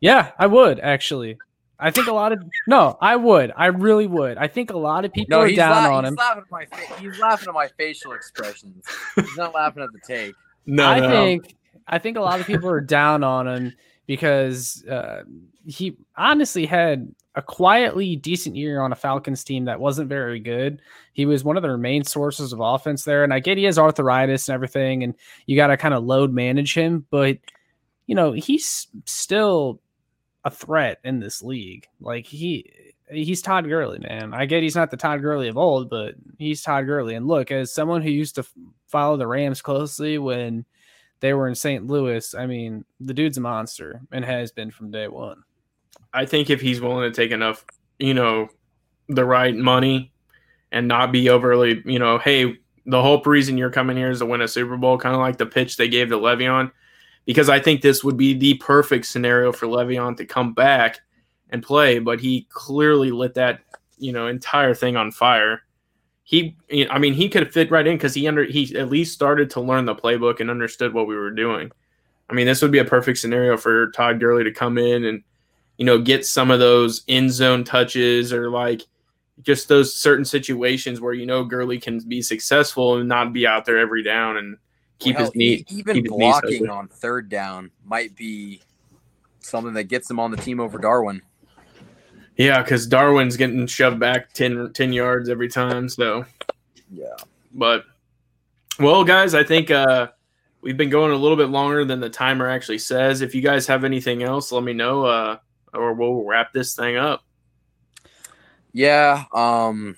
Yeah, I would actually. I think a lot of no, I would. I really would. I think a lot of people no, are down la- on he's him. Laughing at my fa- he's laughing at my facial expressions. He's not laughing at the take. No, I no. think I think a lot of people are down on him because uh, he honestly had a quietly decent year on a Falcons team that wasn't very good. He was one of their main sources of offense there, and I get he has arthritis and everything, and you got to kind of load manage him, but you know he's still a threat in this league. Like he he's Todd Gurley, man. I get he's not the Todd Gurley of old, but he's Todd Gurley. And look, as someone who used to follow the Rams closely when they were in St. Louis, I mean, the dude's a monster and has been from day one. I think if he's willing to take enough, you know, the right money and not be overly, you know, hey, the whole reason you're coming here is to win a Super Bowl, kind of like the pitch they gave to Le'Veon because I think this would be the perfect scenario for Le'Veon to come back and play. But he clearly lit that you know entire thing on fire. He, I mean, he could fit right in because he under he at least started to learn the playbook and understood what we were doing. I mean, this would be a perfect scenario for Todd Gurley to come in and you know get some of those end zone touches or like just those certain situations where you know Gurley can be successful and not be out there every down and keep well, his knee. Even blocking on third down might be something that gets him on the team over Darwin. Yeah, because Darwin's getting shoved back 10, 10 yards every time. So, yeah. But, well, guys, I think uh, we've been going a little bit longer than the timer actually says. If you guys have anything else, let me know, uh, or we'll wrap this thing up. Yeah. Um,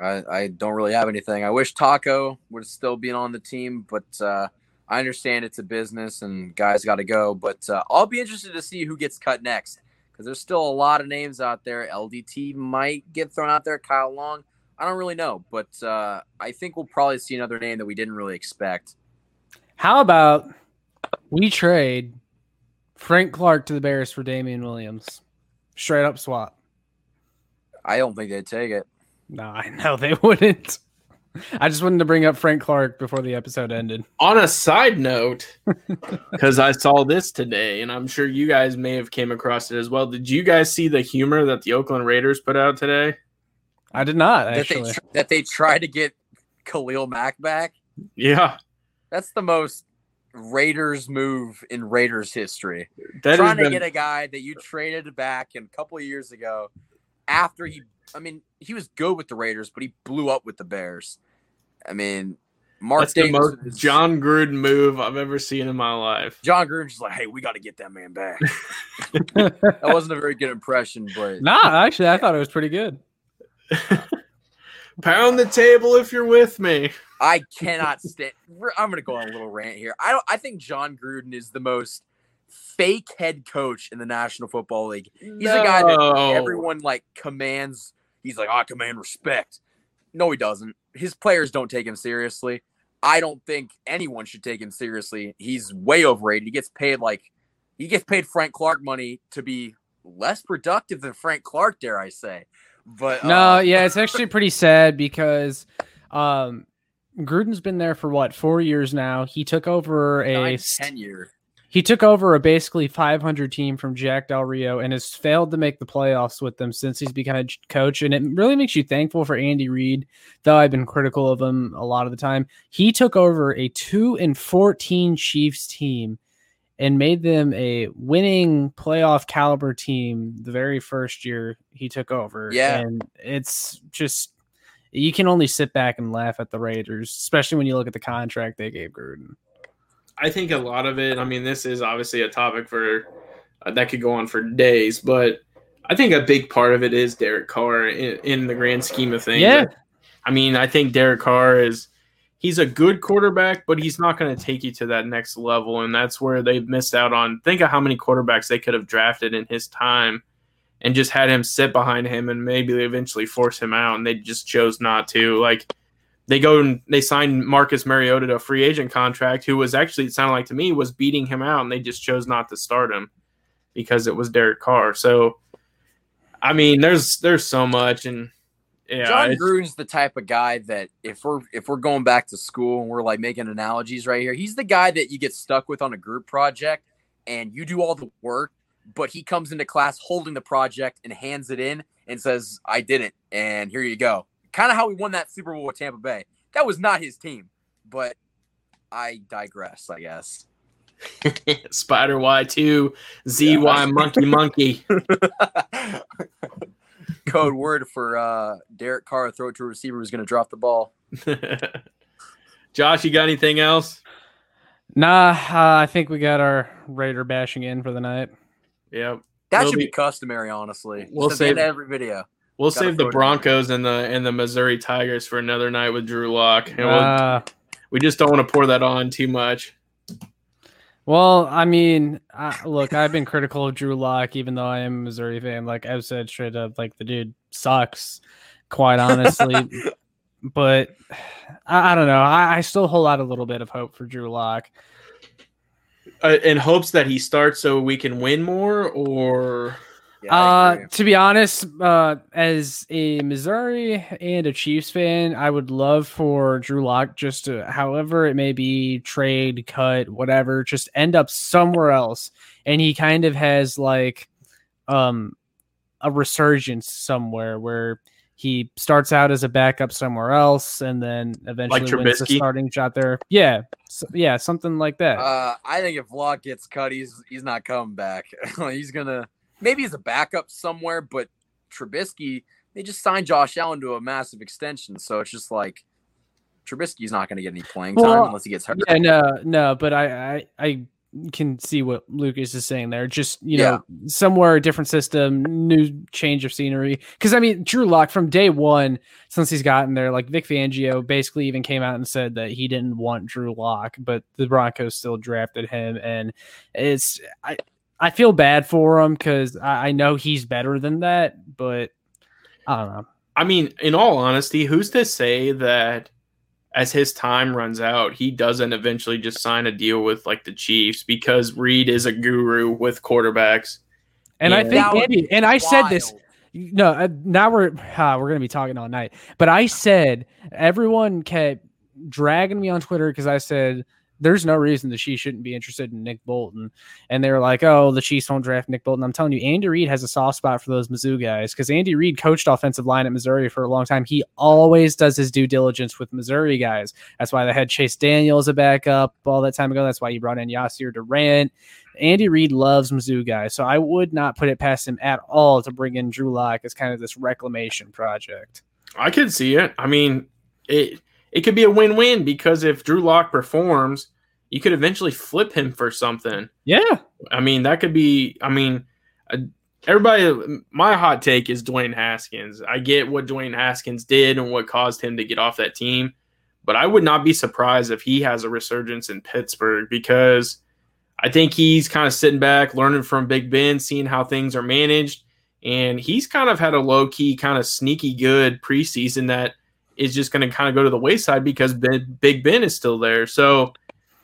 I, I don't really have anything. I wish Taco would still be on the team, but uh, I understand it's a business and guys got to go. But uh, I'll be interested to see who gets cut next because there's still a lot of names out there. LDT might get thrown out there. Kyle Long, I don't really know, but uh, I think we'll probably see another name that we didn't really expect. How about we trade Frank Clark to the Bears for Damien Williams? Straight up swap. I don't think they'd take it. No, I know they wouldn't. I just wanted to bring up Frank Clark before the episode ended. On a side note, because I saw this today, and I'm sure you guys may have came across it as well. Did you guys see the humor that the Oakland Raiders put out today? I did not That actually. they tr- that they try to get Khalil Mack back. Yeah, That's the most Raiders move in Raiders history. that Trying has to been, get a guy that you traded back in a couple of years ago after he I mean, he was good with the Raiders, but he blew up with the Bears. I mean, Mark that's the most is- Jon Gruden move I've ever seen in my life. Jon Gruden's just like, hey, we got to get that man back. that wasn't a very good impression, but nah, actually, I thought it was pretty good. Pound the table if you're with me. I cannot stand. I'm going to go on a little rant here. I don't. I think Jon Gruden is the most fake head coach in the National Football League. He's a guy that everyone like commands. He's like, I command respect. No, he doesn't. His players don't take him seriously. I don't think anyone should take him seriously. He's way overrated. He gets paid like he gets paid Frank Clark money to be less productive than Frank Clark, dare I say. But No, uh, yeah, it's actually pretty sad because um, Gruden's been there for what four years now. He took over a nine, ten year. He took over a basically 500 team from Jack Del Rio and has failed to make the playoffs with them since he's become a coach. And it really makes you thankful for Andy Reid, though I've been critical of him a lot of the time. He took over a two and 14 Chiefs team and made them a winning playoff caliber team the very first year he took over. Yeah. And it's just you can only sit back and laugh at the Raiders, especially when you look at the contract they gave Gruden. I think a lot of it. I mean, this is obviously a topic for uh, that could go on for days, but I think a big part of it is Derek Carr in, in the grand scheme of things. Yeah. I mean, I think Derek Carr is he's a good quarterback, but he's not going to take you to that next level, and that's where they've missed out on. Think of how many quarterbacks they could have drafted in his time, and just had him sit behind him, and maybe they eventually force him out, and they just chose not to. Like they go and they signed Marcus Mariota to a free agent contract, who was actually it sounded like to me was beating him out, and they just chose not to start him because it was Derek Carr. So, I mean, there's there's so much, and yeah, Jon Gruden's the type of guy that if we're if we're going back to school and we're like making analogies right here, he's the guy that you get stuck with on a group project and you do all the work, but he comes into class holding the project and hands it in and says, "I did it, and here you go." Kind of how we won that Super Bowl with Tampa Bay. That was not his team, but I digress. I guess. Spider Y2, ZY Yeah. Monkey Monkey. Code word for uh, Derek Carr, throw it to a receiver who's going to drop the ball. Josh, you got anything else? Nah, uh, I think we got our Raider bashing in for the night. Yep. That We'll should be, be- customary, honestly. We'll Just at save- every video. We'll Gotta save the throw it in. Broncos and the and the Missouri Tigers for another night with Drew Lock. And we'll, Uh, we just don't want to pour that on too much. well, I mean, I, look, I've been critical of Drew Lock, even though I am a Missouri fan. Like I've said straight up, like the dude sucks, quite honestly. but I, I don't know. I, I still hold out a little bit of hope for Drew Lock. Uh, in hopes that he starts so we can win more, or Yeah, Uh, to be honest, uh, as a Missouri and a Chiefs fan, I would love for Drew Lock just to, however it may be, trade, cut, whatever, just end up somewhere else, and he kind of has like, um, a resurgence somewhere where he starts out as a backup somewhere else, and then eventually wins the starting shot there. Yeah, so, yeah, something like that. Uh, I think if Lock gets cut, he's he's not coming back. he's gonna maybe as a backup somewhere, but Trubisky, they just signed Josh Allen to a massive extension, so it's just like Trubisky's not gonna get any playing time Well, unless he gets hurt. Yeah, no, no, but I, I, I can see what Lucas is saying there. Just you know, somewhere different system, new change of scenery. Because I mean, Drew Lock from day one, since he's gotten there, like Vic Fangio basically even came out and said that he didn't want Drew Lock, but the Broncos still drafted him, and it's I. I feel bad for him because I, I know he's better than that, but I don't know. I mean, in all honesty, who's to say that as his time runs out, he doesn't eventually just sign a deal with like the Chiefs because Reid is a guru with quarterbacks. And I think That Andy, and I said this. No, uh, now we're uh, we're gonna be talking all night. But I said everyone kept dragging me on Twitter because I said there's no reason the Chiefs shouldn't be interested in Nick Bolton, and they were like, "Oh, the Chiefs won't draft Nick Bolton." I'm telling you, Andy Reid has a soft spot for those Mizzou guys because Andy Reid coached offensive line at Missouri for a long time. He always does his due diligence with Missouri guys. That's why they had Chase Daniel as a backup all that time ago. That's why he brought in Yasir Durant. Andy Reid loves Mizzou guys, so I would not put it past him at all to bring in Drew Lock as kind of this reclamation project. I could see it. I mean, it it could be a win-win because if Drew Lock performs, you could eventually flip him for something. Yeah, I mean, that could be. I mean, uh, everybody. My hot take is Dwayne Haskins. I get what Dwayne Haskins did and what caused him to get off that team, but I would not be surprised if he has a resurgence in Pittsburgh because I think he's kind of sitting back, learning from Big Ben, seeing how things are managed, and he's kind of had a low key, kind of sneaky good preseason that is just going to kind of go to the wayside because ben, Big Ben is still there. So.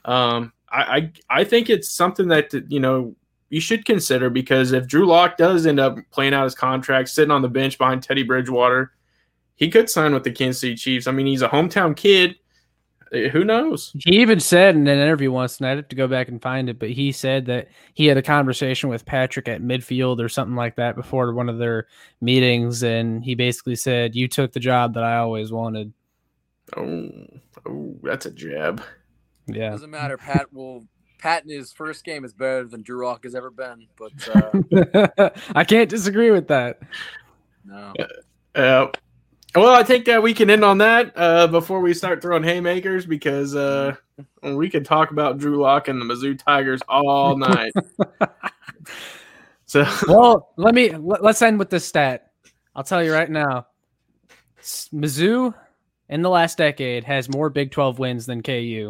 Um, I, I I think it's something that you know you should consider because if Drew Lock does end up playing out his contract, sitting on the bench behind Teddy Bridgewater, he could sign with the Kansas City Chiefs. I mean, he's a hometown kid. Eh, Who knows? he even said in an interview once, and I'd have to go back and find it, but he said that he had a conversation with Patrick at midfield or something like that before one of their meetings, and he basically said, "You took the job that I always wanted." Oh, oh, that's a jab. Yeah. Doesn't matter. Pat will. Pat in his first game is better than Drew Lock has ever been. But uh, I can't disagree with that. no, Uh, well, I think that we can end on that uh, before we start throwing haymakers because uh, we could talk about Drew Lock and the Mizzou Tigers all night. so Well, let me let, us end with this stat. I'll tell you right now. Mizzou in the last decade has more Big 12 wins than KU.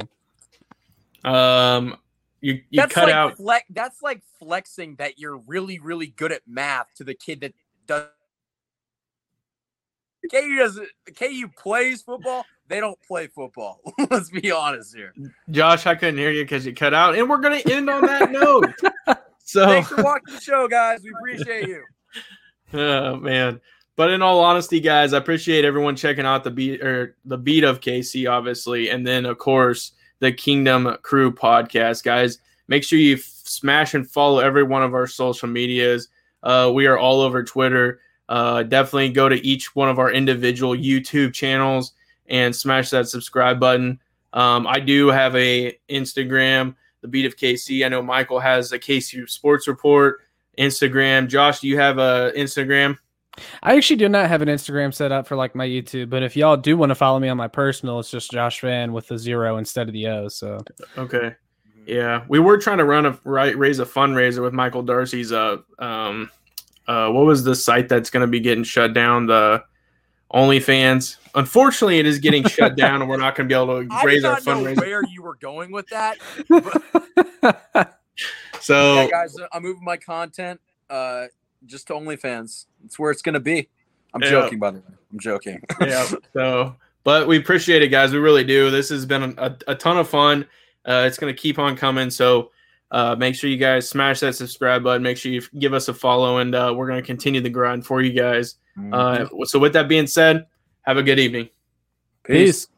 Um, you you that's cut like out. flex, that's like flexing that you're really really good at math to the kid that does. KU doesn't. KU plays football. They don't play football. Let's be honest here. Josh, I couldn't hear you because you cut out, and we're gonna end on that note. So, Thanks for watching the show, guys. We appreciate you. oh man. But in all honesty, guys, I appreciate everyone checking out the beat or the beat of KC, obviously, and then of course the Kingdom Crew podcast, guys. Make sure you f- smash and follow every one of our social medias. Uh, we are all over Twitter. Uh, definitely go to each one of our individual YouTube channels and smash that subscribe button. Um, I do have a Instagram, the Beat of KC. I know Michael has a KC Sports Report Instagram. Josh, do you have a Instagram? I actually do not have an Instagram set up for like my YouTube, but if y'all do want to follow me on my personal, it's just Josh Van with the zero instead of the O. So Okay. Yeah, we were trying to run a right raise a fundraiser with Michael Darcy's uh um uh what was the site that's going to be getting shut down the OnlyFans. Unfortunately, it is getting shut down, and we're not going to be able to raise our fundraiser. where you were going with that. So yeah, guys, I'm moving my content uh, just to OnlyFans. It's where it's gonna be. I'm Yeah. joking, by the way. I'm joking. yeah. So, but we appreciate it, guys. We really do. This has been a, a ton of fun. Uh, it's going to keep on coming. So, uh, make sure you guys smash that subscribe button. Make sure you give us a follow, and uh, we're going to continue the grind for you guys. Uh, so, with that being said, have a good evening. Peace.